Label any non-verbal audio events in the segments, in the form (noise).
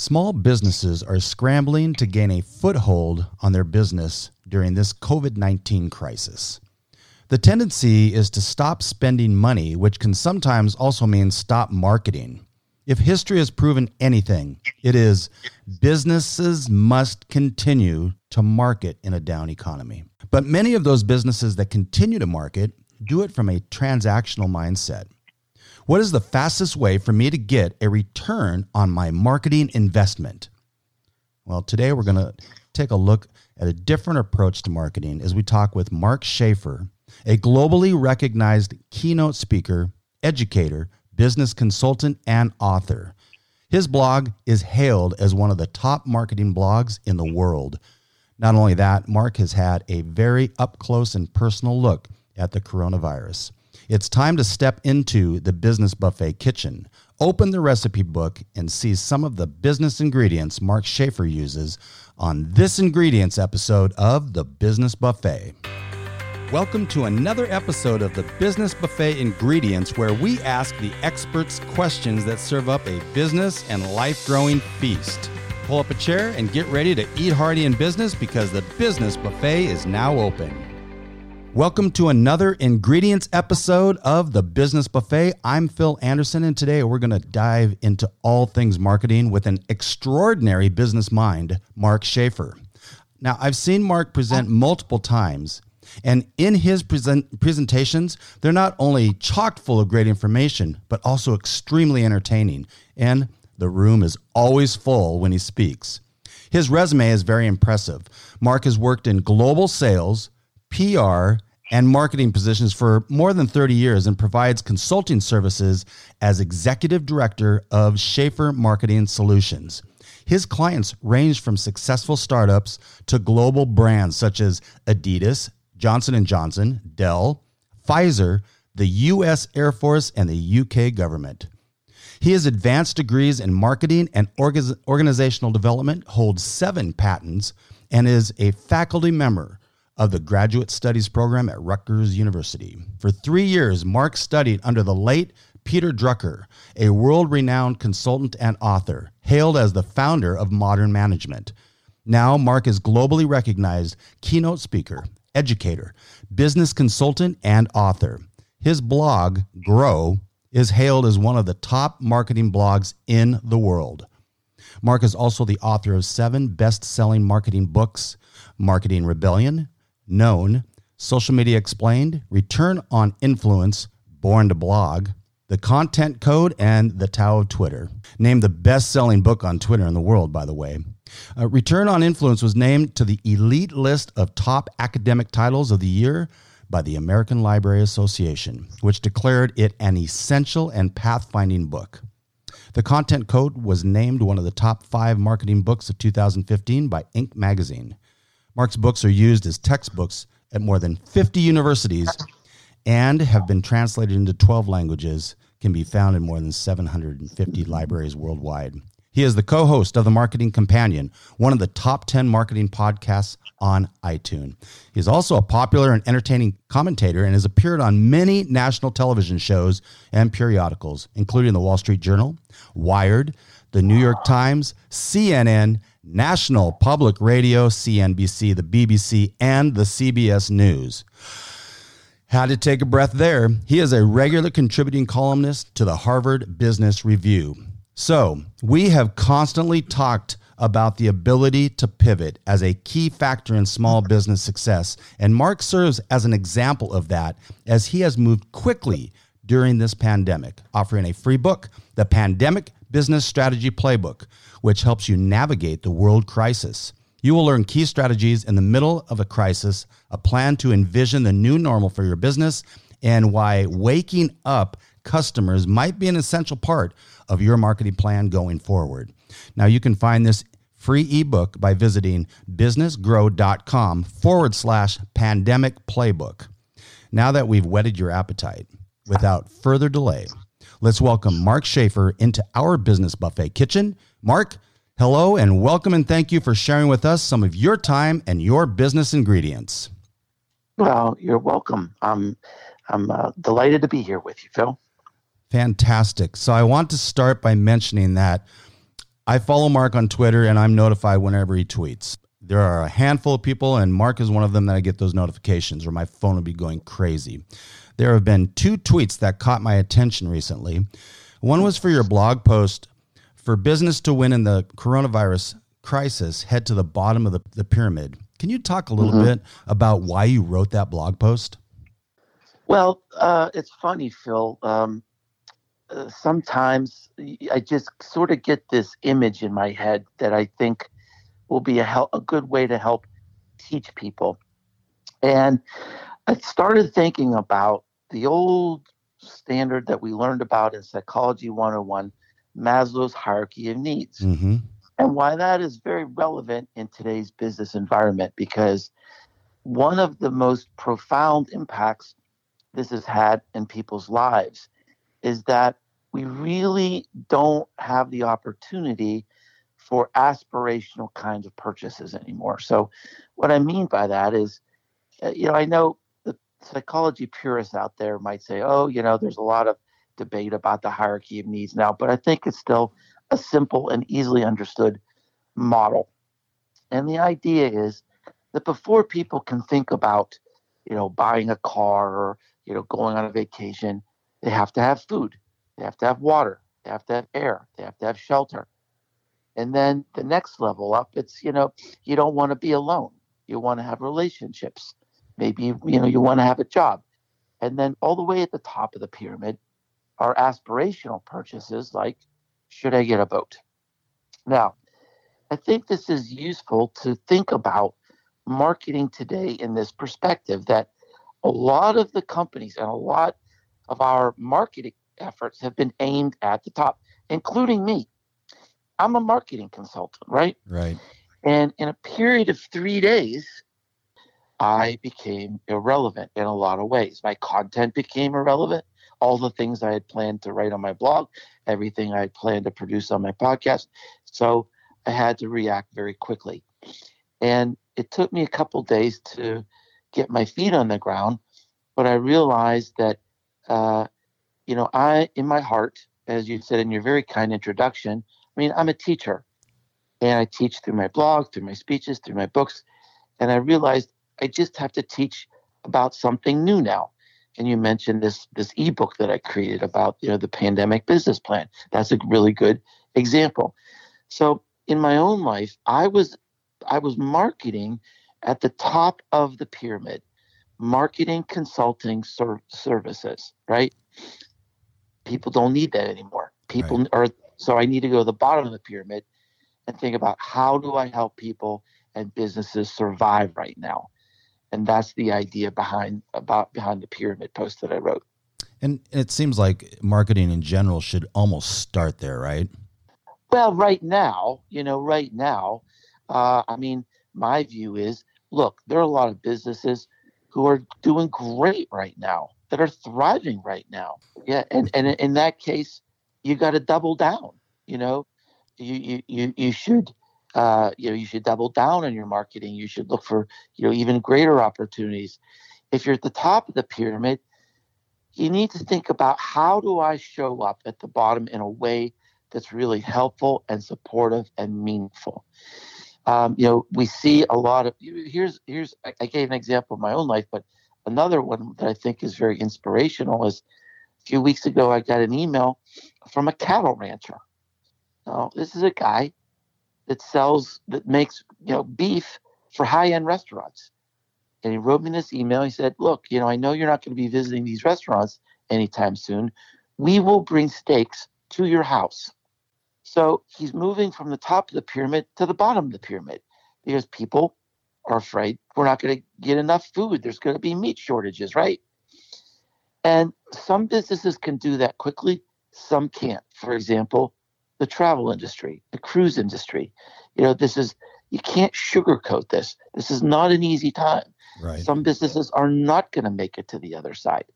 Small businesses are scrambling to gain a foothold on their business during this COVID 19 crisis. The tendency is to stop spending money, which can sometimes also mean stop marketing. If history has proven anything, it is businesses must continue to market in a down economy. But many of those businesses that continue to market do it from a transactional mindset. What is the fastest way for me to get a return on my marketing investment? Well, today we're going to take a look at a different approach to marketing as we talk with Mark Schaefer, a globally recognized keynote speaker, educator, business consultant, and author. His blog is hailed as one of the top marketing blogs in the world. Not only that, Mark has had a very up close and personal look at the coronavirus. It's time to step into the Business Buffet kitchen. Open the recipe book and see some of the business ingredients Mark Schaefer uses on this ingredients episode of the Business Buffet. Welcome to another episode of the Business Buffet Ingredients, where we ask the experts questions that serve up a business and life growing feast. Pull up a chair and get ready to eat hearty in business because the Business Buffet is now open. Welcome to another ingredients episode of the Business Buffet. I'm Phil Anderson, and today we're going to dive into all things marketing with an extraordinary business mind, Mark Schaefer. Now, I've seen Mark present ah. multiple times, and in his present presentations, they're not only chock full of great information, but also extremely entertaining. And the room is always full when he speaks. His resume is very impressive. Mark has worked in global sales PR, and marketing positions for more than 30 years and provides consulting services as executive director of Schaefer Marketing Solutions. His clients range from successful startups to global brands such as Adidas, Johnson & Johnson, Dell, Pfizer, the US Air Force, and the UK government. He has advanced degrees in marketing and organizational development, holds 7 patents, and is a faculty member of the Graduate Studies program at Rutgers University. For three years, Mark studied under the late Peter Drucker, a world renowned consultant and author, hailed as the founder of modern management. Now, Mark is globally recognized keynote speaker, educator, business consultant, and author. His blog, Grow, is hailed as one of the top marketing blogs in the world. Mark is also the author of seven best selling marketing books Marketing Rebellion, known, Social Media Explained, Return on Influence, Born to Blog, The Content Code, and The Tao of Twitter. Named the best selling book on Twitter in the world, by the way. Uh, Return on Influence was named to the elite list of top academic titles of the year by the American Library Association, which declared it an essential and pathfinding book. The Content Code was named one of the top five marketing books of 2015 by Inc. magazine. Mark's books are used as textbooks at more than 50 universities and have been translated into 12 languages, can be found in more than 750 libraries worldwide. He is the co host of The Marketing Companion, one of the top 10 marketing podcasts on iTunes. He is also a popular and entertaining commentator and has appeared on many national television shows and periodicals, including The Wall Street Journal, Wired, The New York Times, CNN, National Public Radio, CNBC, the BBC, and the CBS News. Had to take a breath there. He is a regular contributing columnist to the Harvard Business Review. So, we have constantly talked about the ability to pivot as a key factor in small business success. And Mark serves as an example of that as he has moved quickly during this pandemic, offering a free book, The Pandemic Business Strategy Playbook, which helps you navigate the world crisis. You will learn key strategies in the middle of a crisis, a plan to envision the new normal for your business, and why waking up customers might be an essential part of your marketing plan going forward. Now, you can find this free ebook by visiting businessgrow.com forward slash pandemic playbook. Now that we've whetted your appetite, without further delay, let's welcome Mark Schaefer into our business buffet kitchen Mark, hello and welcome, and thank you for sharing with us some of your time and your business ingredients. Well, you're welcome. I'm I'm uh, delighted to be here with you, Phil. Fantastic. So I want to start by mentioning that I follow Mark on Twitter and I'm notified whenever he tweets. There are a handful of people, and Mark is one of them that I get those notifications, or my phone will be going crazy. There have been two tweets that caught my attention recently. One was for your blog post for business to win in the coronavirus crisis, head to the bottom of the, the pyramid. Can you talk a little mm-hmm. bit about why you wrote that blog post? Well, uh, it's funny, Phil. Um, uh, sometimes I just sort of get this image in my head that I think will be a, help, a good way to help teach people. And I started thinking about the old standard that we learned about in Psychology 101, Maslow's hierarchy of needs. Mm-hmm. And why that is very relevant in today's business environment, because one of the most profound impacts this has had in people's lives is that we really don't have the opportunity for aspirational kinds of purchases anymore. So, what I mean by that is, uh, you know, I know psychology purists out there might say, oh, you know, there's a lot of debate about the hierarchy of needs now, but I think it's still a simple and easily understood model. And the idea is that before people can think about, you know, buying a car or, you know, going on a vacation, they have to have food, they have to have water, they have to have air, they have to have shelter. And then the next level up, it's, you know, you don't want to be alone. You want to have relationships. Maybe, you know, you want to have a job. And then all the way at the top of the pyramid are aspirational purchases like, should I get a boat? Now, I think this is useful to think about marketing today in this perspective that a lot of the companies and a lot of our marketing efforts have been aimed at the top, including me. I'm a marketing consultant, right? Right. And in a period of three days, I became irrelevant in a lot of ways. My content became irrelevant. All the things I had planned to write on my blog, everything I had planned to produce on my podcast. So I had to react very quickly. And it took me a couple days to get my feet on the ground, but I realized that, uh, you know, I, in my heart, as you said in your very kind introduction, I mean, I'm a teacher and I teach through my blog, through my speeches, through my books. And I realized I just have to teach about something new now. And you mentioned this this ebook that I created about you know the pandemic business plan. That's a really good example. So in my own life, I was I was marketing at the top of the pyramid, marketing consulting ser- services, right? People don't need that anymore. People right. are so I need to go to the bottom of the pyramid and think about how do I help people and businesses survive right now. And that's the idea behind about behind the pyramid post that I wrote. And it seems like marketing in general should almost start there, right? Well, right now, you know, right now, uh, I mean, my view is look, there are a lot of businesses who are doing great right now, that are thriving right now. Yeah. And, and in that case, you got to double down. You know, you, you, you, you should. Uh, you know, you should double down on your marketing. You should look for, you know, even greater opportunities. If you're at the top of the pyramid, you need to think about how do I show up at the bottom in a way that's really helpful and supportive and meaningful. Um, you know, we see a lot of here's here's I gave an example of my own life, but another one that I think is very inspirational is a few weeks ago I got an email from a cattle rancher. Now, this is a guy that sells that makes you know beef for high-end restaurants. And he wrote me this email. He said, "Look, you know, I know you're not going to be visiting these restaurants anytime soon. We will bring steaks to your house." So he's moving from the top of the pyramid to the bottom of the pyramid because people are afraid we're not going to get enough food. There's going to be meat shortages, right? And some businesses can do that quickly, some can't. For example, the travel industry, the cruise industry. You know, this is, you can't sugarcoat this. This is not an easy time. Right. Some businesses are not going to make it to the other side.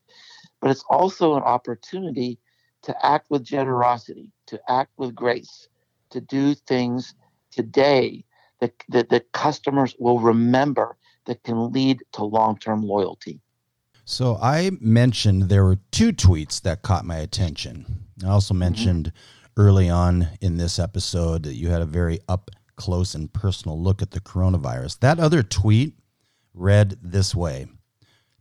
But it's also an opportunity to act with generosity, to act with grace, to do things today that, that, that customers will remember that can lead to long term loyalty. So I mentioned there were two tweets that caught my attention. I also mm-hmm. Early on in this episode that you had a very up close and personal look at the coronavirus. That other tweet read this way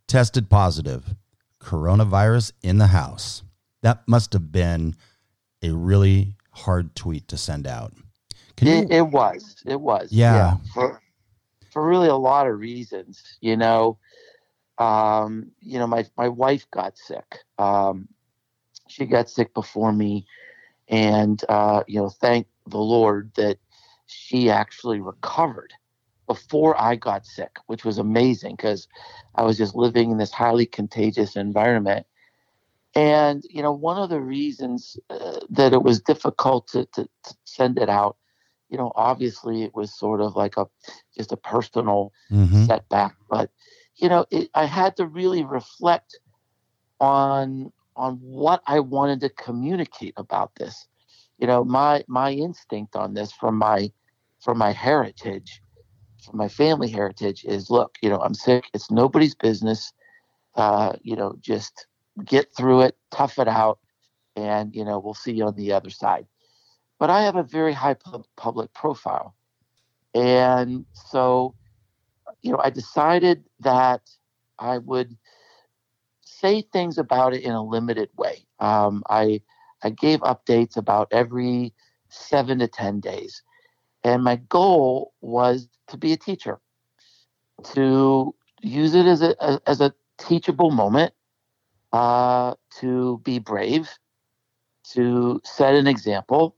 tested positive, coronavirus in the house. That must have been a really hard tweet to send out. Can it, you, it was. It was. Yeah. yeah. For, for really a lot of reasons. You know, um, you know, my, my wife got sick. Um, she got sick before me. And, uh, you know, thank the Lord that she actually recovered before I got sick, which was amazing because I was just living in this highly contagious environment. And, you know, one of the reasons uh, that it was difficult to, to, to, send it out, you know, obviously it was sort of like a just a personal mm-hmm. setback. But, you know, it, I had to really reflect on on what I wanted to communicate about this. You know, my my instinct on this from my from my heritage, from my family heritage is look, you know, I'm sick. It's nobody's business. Uh, you know, just get through it, tough it out, and you know, we'll see you on the other side. But I have a very high pub- public profile. And so, you know, I decided that I would say things about it in a limited way. Um, I I gave updates about every seven to ten days, and my goal was to be a teacher, to use it as a as a teachable moment, uh, to be brave, to set an example,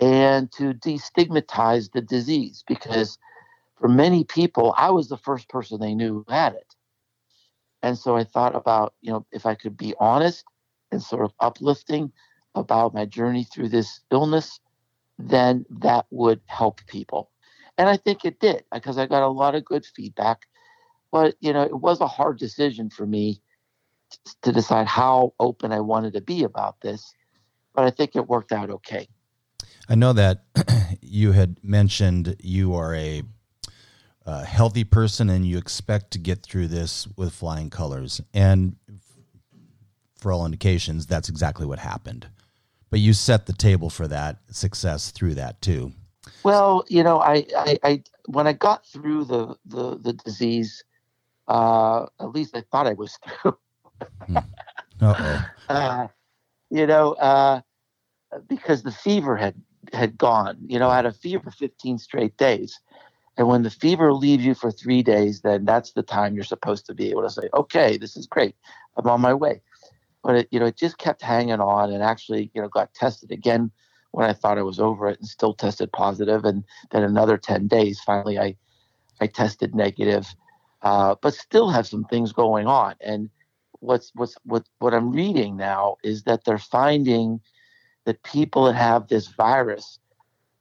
and to destigmatize the disease because for many people, I was the first person they knew who had it. And so I thought about, you know, if I could be honest and sort of uplifting about my journey through this illness, then that would help people. And I think it did uh, because I got a lot of good feedback. But, you know, it was a hard decision for me to decide how open I wanted to be about this. But I think it worked out okay. I know that (clears throat) you had mentioned you are a a healthy person and you expect to get through this with flying colors. And for all indications, that's exactly what happened. But you set the table for that success through that too. Well, you know, I, I, I when I got through the the, the disease, uh, at least I thought I was through. Hmm. (laughs) Uh, you know, uh, because the fever had had gone. You know, I had a fever 15 straight days. And when the fever leaves you for three days, then that's the time you're supposed to be able to say, okay, this is great. I'm on my way. But it, you know, it just kept hanging on and actually, you know, got tested again when I thought I was over it and still tested positive. And then another 10 days, finally, I, I tested negative, uh, but still have some things going on. And what's, what's, what, what I'm reading now is that they're finding that people that have this virus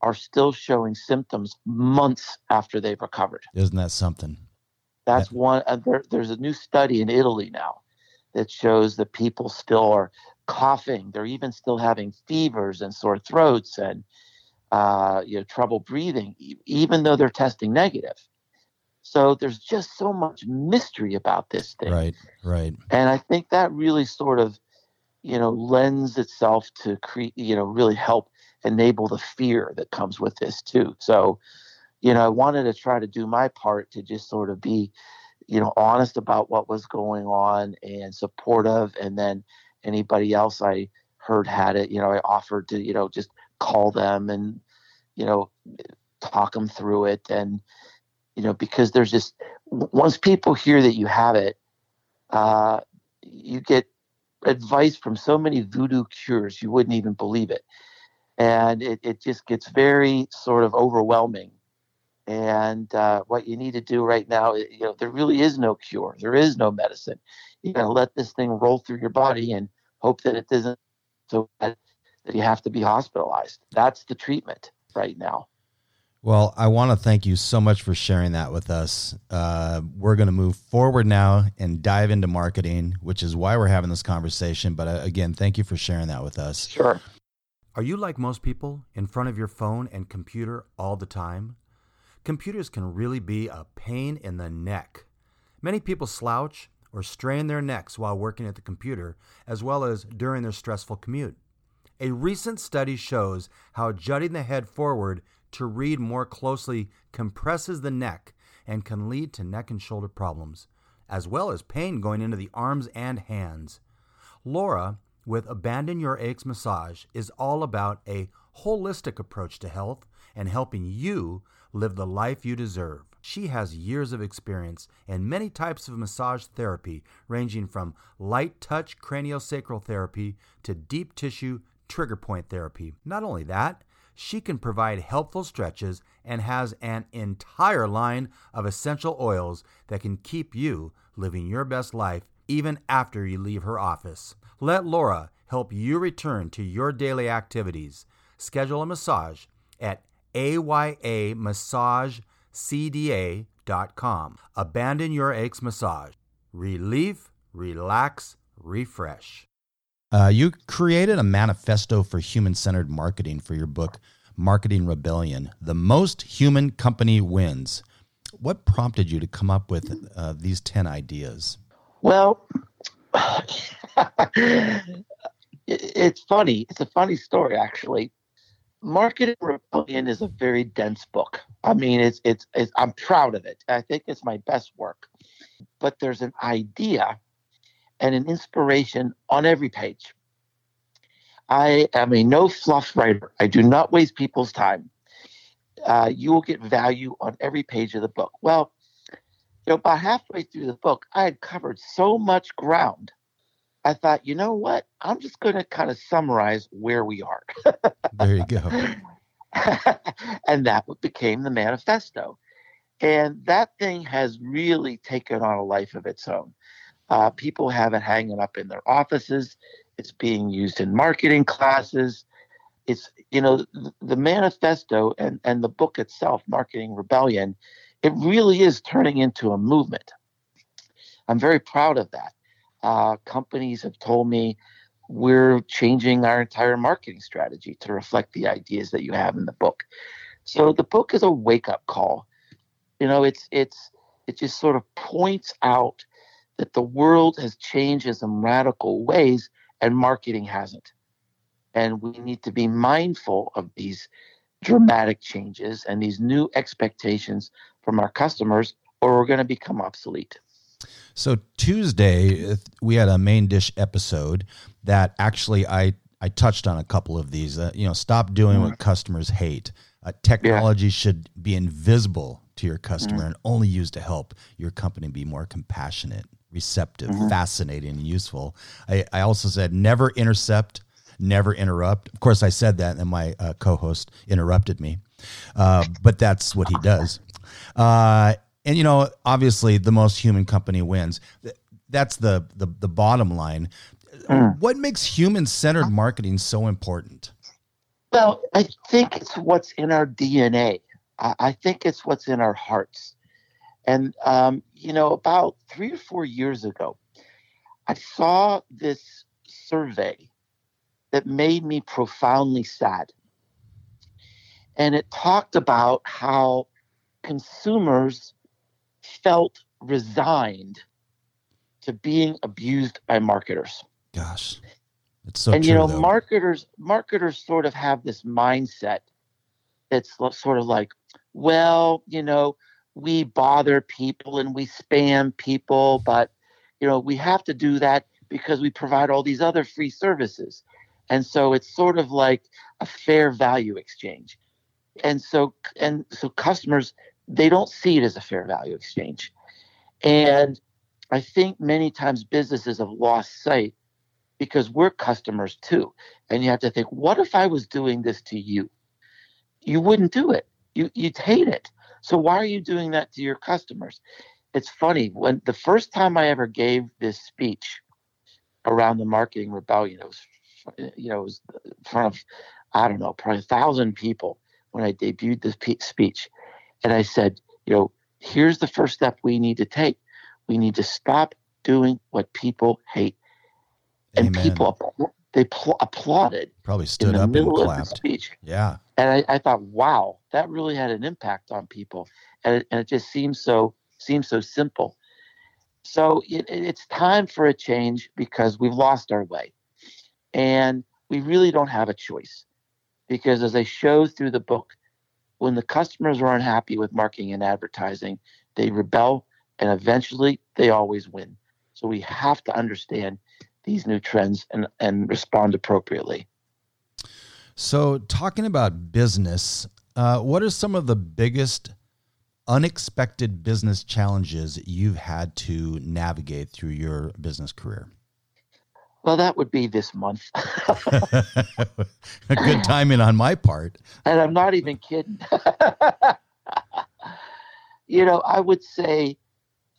are still showing symptoms months after they've recovered. Isn't that something? That's yeah. one. Uh, there, there's a new study in Italy now that shows that people still are coughing. They're even still having fevers and sore throats and uh, you know trouble breathing, even though they're testing negative. So there's just so much mystery about this thing. Right, right. And I think that really sort of, you know, lends itself to create, you know, really help enable the fear that comes with this too. So, you know, I wanted to try to do my part to just sort of be, you know, honest about what was going on and supportive. And then anybody else I heard had it, you know, I offered to, you know, just call them and, you know, talk them through it. And, you know, because there's just, once people hear that you have it, uh, you get advice from so many voodoo cures, you wouldn't even believe it and it, it just gets very sort of overwhelming and uh, what you need to do right now you know there really is no cure there is no medicine you got to let this thing roll through your body and hope that it doesn't so bad that you have to be hospitalized that's the treatment right now well, I want to thank you so much for sharing that with us. Uh, we're going to move forward now and dive into marketing, which is why we're having this conversation. But uh, again, thank you for sharing that with us. Sure. Are you like most people in front of your phone and computer all the time? Computers can really be a pain in the neck. Many people slouch or strain their necks while working at the computer, as well as during their stressful commute. A recent study shows how jutting the head forward to read more closely compresses the neck and can lead to neck and shoulder problems, as well as pain going into the arms and hands. Laura, with Abandon Your Aches Massage, is all about a holistic approach to health and helping you live the life you deserve. She has years of experience in many types of massage therapy, ranging from light touch craniosacral therapy to deep tissue trigger point therapy. Not only that, she can provide helpful stretches and has an entire line of essential oils that can keep you living your best life even after you leave her office. Let Laura help you return to your daily activities. Schedule a massage at ayamassageCDA.com. Abandon your aches massage. Relief, relax, refresh. Uh, you created a manifesto for human centered marketing for your book, Marketing Rebellion The Most Human Company Wins. What prompted you to come up with uh, these 10 ideas? Well, it's funny. It's a funny story, actually. Marketing Rebellion is a very dense book. I mean, it's, it's, it's I'm proud of it. I think it's my best work. But there's an idea and an inspiration on every page. I am a no fluff writer. I do not waste people's time. Uh, you will get value on every page of the book. Well, you know, about halfway through the book, I had covered so much ground. I thought, you know what? I'm just going to kind of summarize where we are. there you go. (laughs) and that became the manifesto. And that thing has really taken on a life of its own. Uh, people have it hanging up in their offices. It's being used in marketing classes. It's, you know, the, the manifesto and, and the book itself, Marketing Rebellion, it really is turning into a movement. I'm very proud of that. Uh, companies have told me we're changing our entire marketing strategy to reflect the ideas that you have in the book. So the book is a wake up call. You know, it's it's it just sort of points out that the world has changed in some radical ways and marketing hasn't. And we need to be mindful of these dramatic changes and these new expectations from our customers, or we're going to become obsolete. So Tuesday, we had a main dish episode that actually I I touched on a couple of these. Uh, you know, stop doing mm-hmm. what customers hate. Uh, technology yeah. should be invisible to your customer mm-hmm. and only used to help your company be more compassionate receptive, mm-hmm. fascinating, and useful. I, I also said never intercept, never interrupt. Of course, I said that, and my uh, co-host interrupted me, uh, but that's what he does. Uh, and you know, obviously, the most human company wins. That's the the, the bottom line. Mm. What makes human-centered marketing so important? Well, I think it's what's in our DNA. I, I think it's what's in our hearts. And, um, you know, about three or four years ago, I saw this survey that made me profoundly sad. And it talked about how consumers felt resigned to being abused by marketers. Gosh. It's so and true, you know, though. marketers marketers sort of have this mindset that's sort of like, well, you know, we bother people and we spam people, but you know, we have to do that because we provide all these other free services. And so it's sort of like a fair value exchange. And so and so customers they don't see it as a fair value exchange. And I think many times businesses have lost sight because we're customers too. And you have to think, what if I was doing this to you? You wouldn't do it. You you'd hate it. So why are you doing that to your customers? It's funny when the first time I ever gave this speech around the marketing rebellion, it was you know it was in front of I don't know probably a thousand people when I debuted this speech, and I said, you know, here's the first step we need to take. We need to stop doing what people hate, and Amen. people they pl- applauded. Probably stood up middle and clapped. speech. Yeah, and I, I, thought, wow, that really had an impact on people, and it, and it just seems so seems so simple. So it, it's time for a change because we've lost our way, and we really don't have a choice because as I show through the book, when the customers are unhappy with marketing and advertising, they rebel and eventually they always win. So we have to understand these new trends and, and respond appropriately. So, talking about business, uh, what are some of the biggest unexpected business challenges you've had to navigate through your business career? Well, that would be this month. (laughs) (laughs) A good timing on my part. And I'm not even kidding. (laughs) you know, I would say,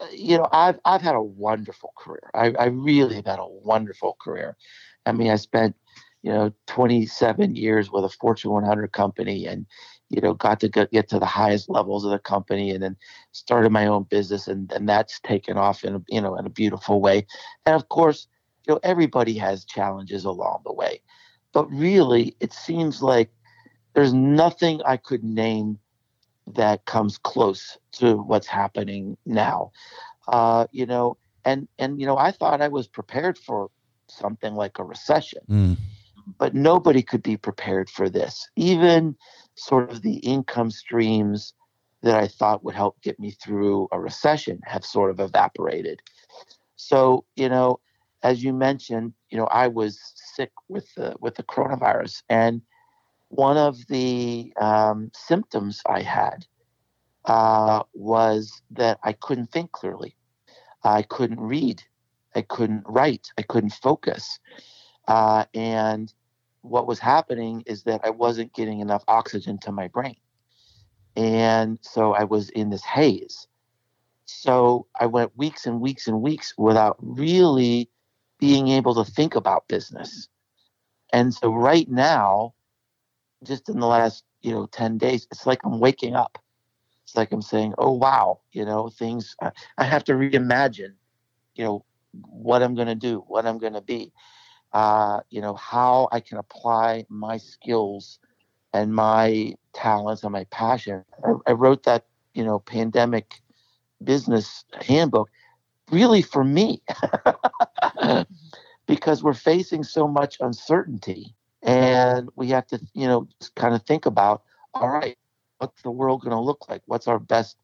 uh, you know, I've I've had a wonderful career. I, I really have had a wonderful career. I mean, I spent, you know, 27 years with a Fortune 100 company, and you know, got to get, get to the highest levels of the company, and then started my own business, and and that's taken off in a, you know in a beautiful way. And of course, you know, everybody has challenges along the way, but really, it seems like there's nothing I could name that comes close to what's happening now. Uh, you know, and and you know, I thought I was prepared for something like a recession, mm. but nobody could be prepared for this. Even sort of the income streams that I thought would help get me through a recession have sort of evaporated. So, you know, as you mentioned, you know, I was sick with the with the coronavirus, and one of the um, symptoms I had uh, was that I couldn't think clearly. I couldn't read. I couldn't write. I couldn't focus. Uh, and what was happening is that I wasn't getting enough oxygen to my brain. And so I was in this haze. So I went weeks and weeks and weeks without really being able to think about business. And so right now, just in the last, you know, 10 days, it's like I'm waking up. It's like I'm saying, oh, wow, you know, things, I, I have to reimagine, you know, what I'm going to do, what I'm going to be, uh, you know, how I can apply my skills and my talents and my passion. I, I wrote that, you know, pandemic business handbook really for me because we're facing so much uncertainty and we have to you know kind of think about all right what's the world going to look like? What's our best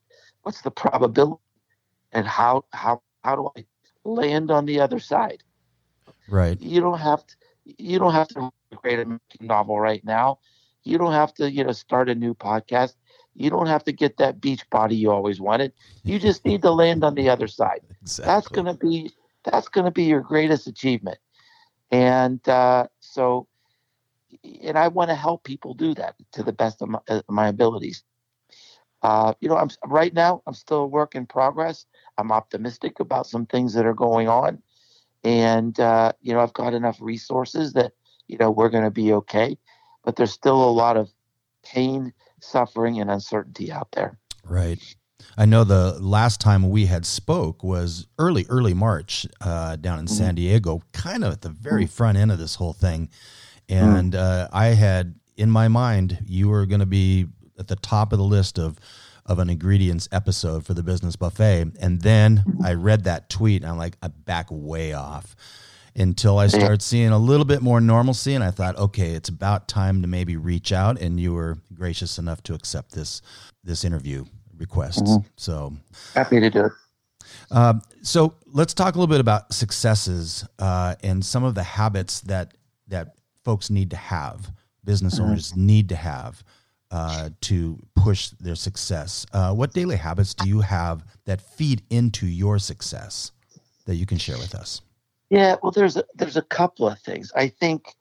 what's the probability? And how how how do i land on the other side? Right. You don't have to you don't have to create a novel right now. You don't have to you know start a new podcast you don't have to get that beach body you always wanted you just need to land on the other side (laughs) exactly. that's going to be that's going to be your greatest achievement and uh, so and I want to help people do that to the best of my, uh, my abilities. Uh, you know, I'm right now. I'm still a work in progress. I'm optimistic about some things that are going on, and uh, you know, I've got enough resources that you know we're going to be okay. But there's still a lot of pain, suffering, and uncertainty out there. Right. I know the last time we had spoke was early, early March uh, down in mm-hmm. San Diego, kind of at the very mm-hmm. front end of this whole thing. And uh, I had in my mind you were going to be at the top of the list of of an ingredients episode for the business buffet, and then I read that tweet and I'm like, I back way off until I started seeing a little bit more normalcy, and I thought, okay, it's about time to maybe reach out, and you were gracious enough to accept this this interview request. Mm-hmm. So happy to do it. Uh, so let's talk a little bit about successes uh, and some of the habits that that folks need to have, business mm-hmm. owners need to have uh, to push their success. Uh, what daily habits do you have that feed into your success that you can share with us? Yeah, well, there's a, there's a couple of things. I think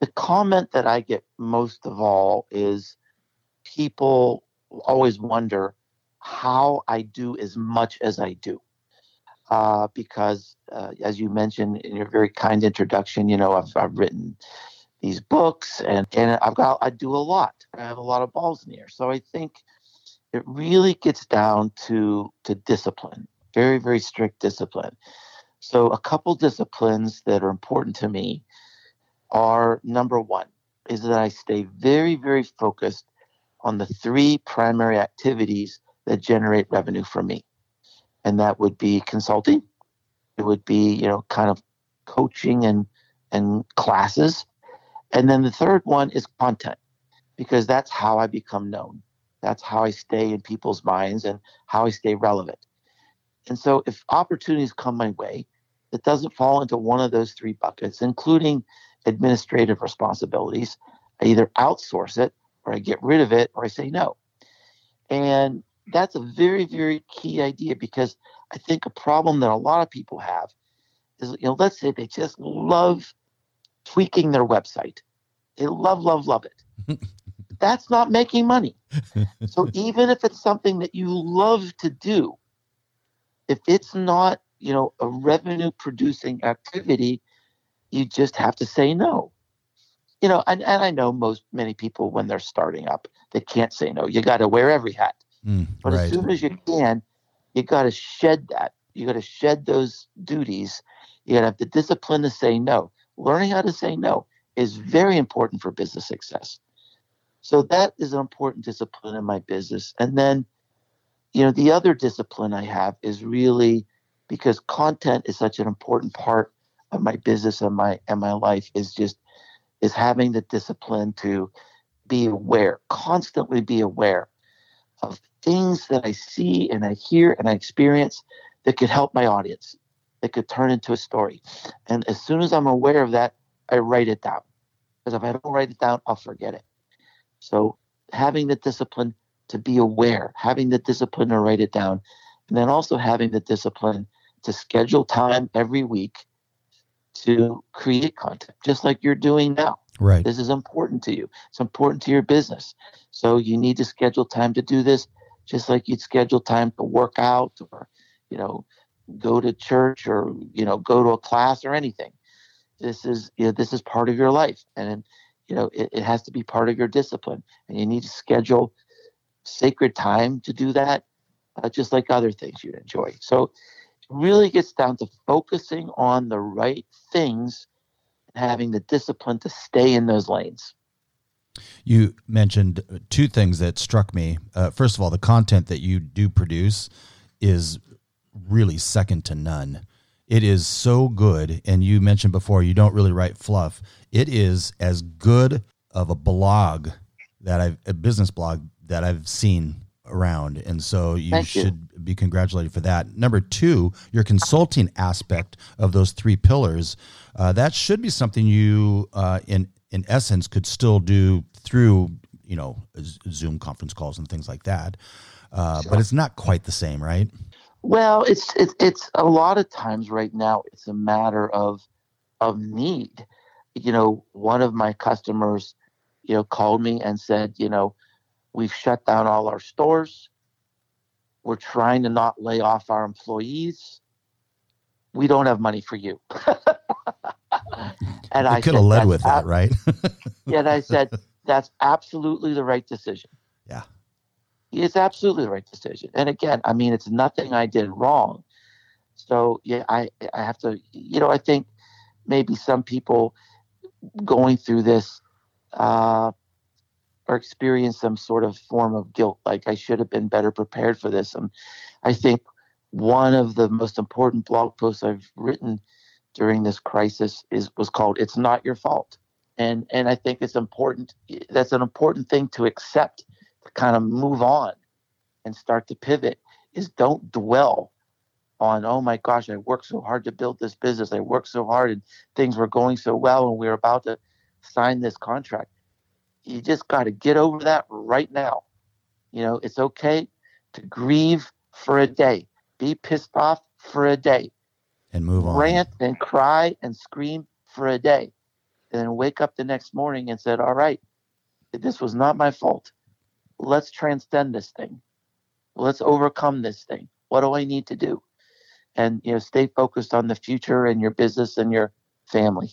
the comment that I get most of all is people always wonder how I do as much as I do. Uh, because, uh, as you mentioned in your very kind introduction, you know, I've, I've written these books and, and I've got I do a lot. I have a lot of balls in the air. So I think it really gets down to to discipline. Very, very strict discipline. So a couple disciplines that are important to me are number one is that I stay very, very focused on the three primary activities that generate revenue for me. And that would be consulting. It would be, you know, kind of coaching and and classes And then the third one is content, because that's how I become known. That's how I stay in people's minds and how I stay relevant. And so if opportunities come my way that doesn't fall into one of those three buckets, including administrative responsibilities, I either outsource it or I get rid of it or I say no. And that's a very, very key idea because I think a problem that a lot of people have is, you know, let's say they just love tweaking their website. They love, love, love it. (laughs) That's not making money. (laughs) so even if it's something that you love to do, if it's not, you know, a revenue producing activity, you just have to say no. You know, and, and I know most many people when they're starting up, they can't say no. You got to wear every hat. Mm, but right. as soon as you can, you got to shed that. You got to shed those duties. You got to have the discipline to say no. Learning how to say no is very important for business success. So that is an important discipline in my business. And then, you know, the other discipline I have is really because content is such an important part of my business and my and my life is just is having the discipline to be aware, constantly be aware of things that I see and I hear and I experience that could help my audience, that could turn into a story. And as soon as I'm aware of that, I write it down. Because if I don't write it down, I'll forget it. So having the discipline to be aware, having the discipline to write it down, and then also having the discipline to schedule time every week to create content, just like you're doing now. Right. This is important to you. It's important to your business. So you need to schedule time to do this, just like you'd schedule time to work out or, you know, go to church or, you know, go to a class or anything. This is, you know, this is part of your life. And you know it, it has to be part of your discipline and you need to schedule sacred time to do that uh, just like other things you enjoy so really gets down to focusing on the right things and having the discipline to stay in those lanes you mentioned two things that struck me uh, first of all the content that you do produce is really second to none it is so good. And you mentioned before, you don't really write fluff. It is as good of a blog that I've, a business blog that I've seen around. And so you Thank should you. be congratulated for that. Number two, your consulting aspect of those three pillars, uh, that should be something you, uh, in, in essence, could still do through, you know, Zoom conference calls and things like that. Uh, sure. But it's not quite the same, right? Well, it's it's it's a lot of times right now. It's a matter of of need. You know, one of my customers, you know, called me and said, you know, we've shut down all our stores. We're trying to not lay off our employees. We don't have money for you. (laughs) and you I could have led with that, right? (laughs) yeah, and I said that's absolutely the right decision. Yeah it's absolutely the right decision. And again, I mean, it's nothing I did wrong. So yeah, I I have to, you know, I think maybe some people going through this uh, or experience some sort of form of guilt, like I should have been better prepared for this. And I think one of the most important blog posts I've written during this crisis is was called "It's Not Your Fault," and and I think it's important. That's an important thing to accept to kind of move on and start to pivot is don't dwell on oh my gosh i worked so hard to build this business i worked so hard and things were going so well and we are about to sign this contract you just got to get over that right now you know it's okay to grieve for a day be pissed off for a day and move on rant and cry and scream for a day and then wake up the next morning and said all right this was not my fault let's transcend this thing. Let's overcome this thing. What do I need to do? And you know, stay focused on the future and your business and your family.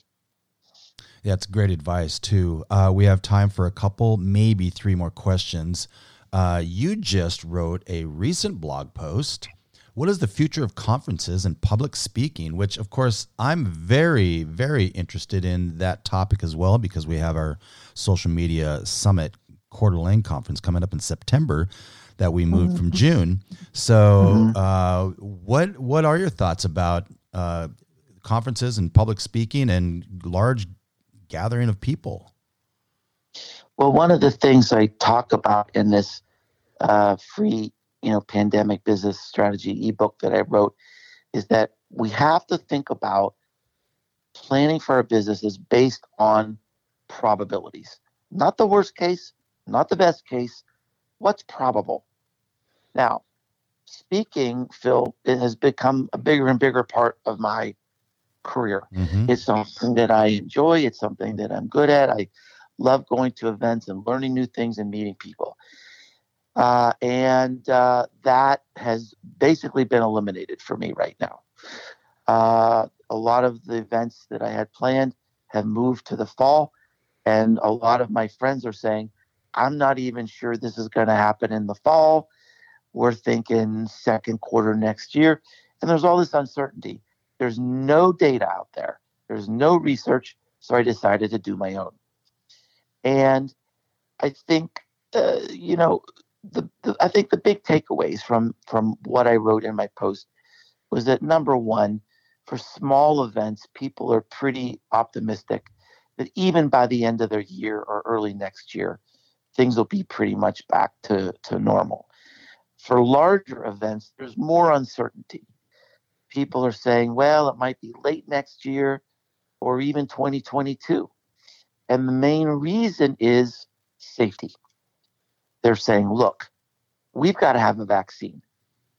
It's great advice too. Uh, we have time for a couple, maybe three more questions. Uh, you just wrote a recent blog post. What is the future of conferences and public speaking? Which, of course, I'm very, very interested in that topic as well because we have our social media summit Coeur d'Alene conference coming up in September that we moved from mm-hmm. June. So, mm-hmm. uh, what what are your thoughts about uh, conferences and public speaking and large gathering of people? Well, one of the things I talk about in this uh, free, you know, pandemic business strategy ebook that I wrote is that we have to think about planning for our businesses based on probabilities, not the worst case, not the best case. What's probable? Now, speaking, Phil, it has become a bigger and bigger part of my career. Mm-hmm. It's something that I enjoy. It's something that I'm good at. I love going to events and learning new things and meeting people. Uh, and uh, that has basically been eliminated for me right now. Uh, a lot of the events that I had planned have moved to the fall, and a lot of my friends are saying, I'm not even sure this is going to happen in the fall. We're thinking second quarter next year. And there's all this uncertainty. There's no data out there, there's no research. So I decided to do my own. And I think, uh, you know, the, the, I think the big takeaways from from what I wrote in my post was that number one, for small events, people are pretty optimistic that even by the end of their year or early next year, things will be pretty much back to, to normal. For larger events, there's more uncertainty. People are saying, well, it might be late next year or even 2022. And the main reason is safety. They're saying, look, we've got to have a vaccine.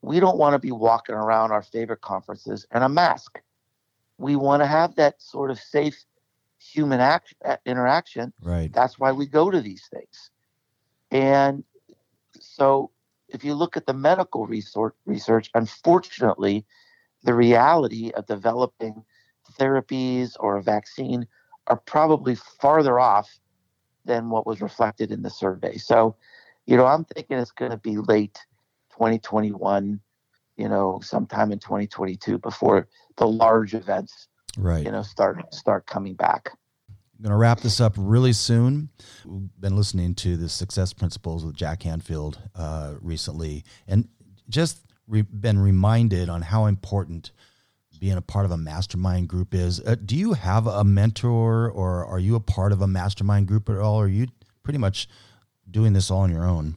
We don't want to be walking around our favorite conferences in a mask. We want to have that sort of safe human act, interaction. Right. That's why we go to these things. And so if you look at the medical research, research, unfortunately, the reality of developing therapies or a vaccine are probably farther off than what was reflected in the survey. So, you know, I'm thinking it's going to be late 2021, you know, sometime in 2022 before the large events, right, you know, start start coming back. I'm going to wrap this up really soon. We've been listening to the success principles with Jack Canfield uh, recently, and just re- been reminded on how important being a part of a mastermind group is. Uh, do you have a mentor, or are you a part of a mastermind group at all? Or are you pretty much doing this all on your own?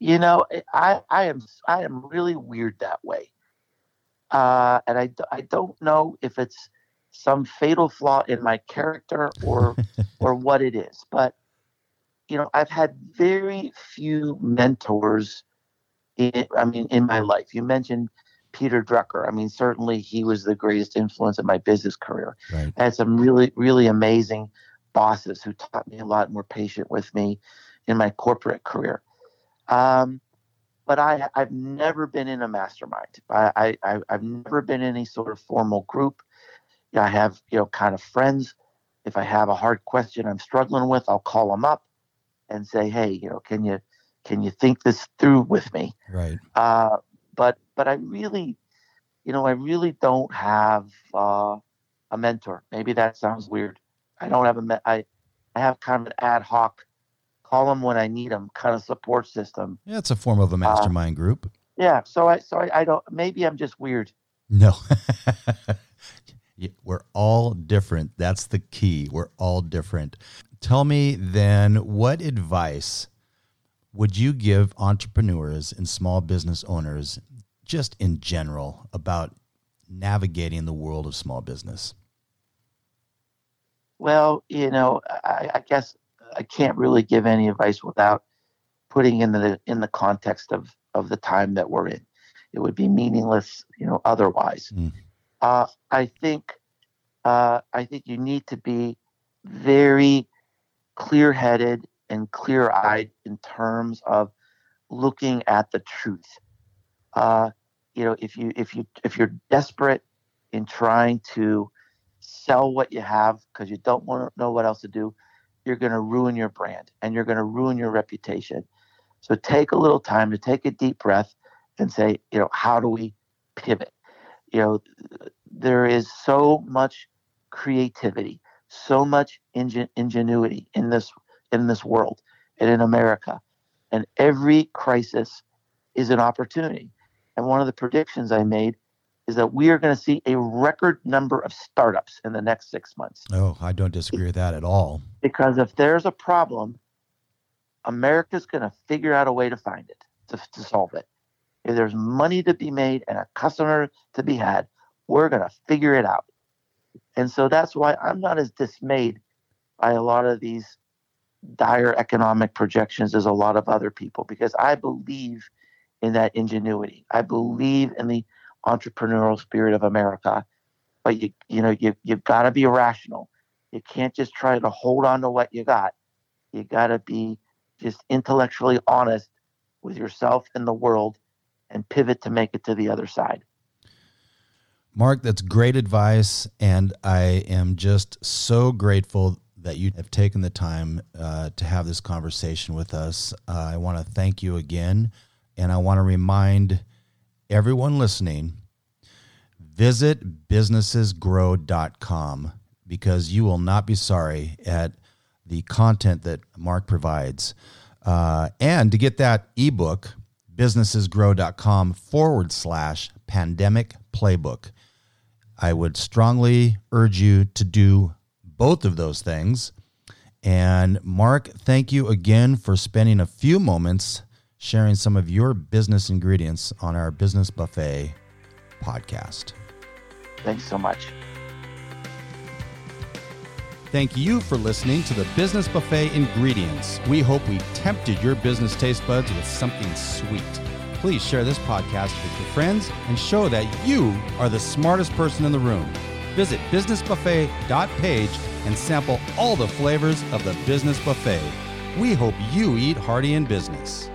You know, I, I am I am really weird that way, uh, and I, I don't know if it's some fatal flaw in my character or (laughs) or what it is. But you know, I've had very few mentors. I mean, in my life, you mentioned Peter Drucker. I mean, certainly he was the greatest influence in my business career. Right. I had some really, really amazing bosses who taught me a lot were patient with me in my corporate career. Um, but I, I've never been in a mastermind. I, I, I've never been in any sort of formal group. I have, you know, kind of friends. If I have a hard question I'm struggling with, I'll call them up and say, "Hey, you know, can you can you think this through with me?" Right. Uh, but but I really, you know, I really don't have uh, a mentor. Maybe that sounds weird. I don't have a me- I I have kind of an ad hoc, call them when I need them kind of support system. Yeah, it's a form of a uh, mastermind uh, group. Yeah. So I so I, I don't. Maybe I'm just weird. No. (laughs) We're all different. That's the key. We're all different. Tell me then, what advice would you give entrepreneurs and small business owners, just in general, about navigating the world of small business? Well, you know, I, I guess I can't really give any advice without putting in the in the context of of the time that we're in. It would be meaningless, you know, otherwise. Mm. Uh, I think uh, I think you need to be very clear-headed and clear-eyed in terms of looking at the truth. Uh, you know, if you if you if you're desperate in trying to sell what you have because you don't want to know what else to do, you're going to ruin your brand and you're going to ruin your reputation. So take a little time to take a deep breath and say, you know, how do we pivot? You know, there is so much creativity, so much ingen- ingenuity in this in this world and in America, and every crisis is an opportunity. And one of the predictions I made is that we are going to see a record number of startups in the next six months. Oh, I don't disagree with that at all. Because if there's a problem, America's going to figure out a way to find it, to, to solve it. If there's money to be made and a customer to be had, we're going to figure it out. And so that's why I'm not as dismayed by a lot of these dire economic projections as a lot of other people because I believe in that ingenuity. I believe in the entrepreneurial spirit of America. But you you know you you've got to be rational. You can't just try to hold on to what you got. You got to be just intellectually honest with yourself and the world and pivot to make it to the other side. Mark, that's great advice. And I am just so grateful that you have taken the time uh, to have this conversation with us. Uh, I want to thank you again. And I want to remind everyone listening visit businessesgrow.com because you will not be sorry at the content that Mark provides. Uh, and to get that ebook, businessesgrow.com forward slash pandemic playbook. I would strongly urge you to do both of those things. And Mark, thank you again for spending a few moments sharing some of your business ingredients on our Business Buffet podcast. Thanks so much. Thank you for listening to the Business Buffet Ingredients. We hope we tempted your business taste buds with something sweet. Please share this podcast with your friends and show that you are the smartest person in the room. Visit businessbuffet.page and sample all the flavors of the Business Buffet. We hope you eat hearty in business.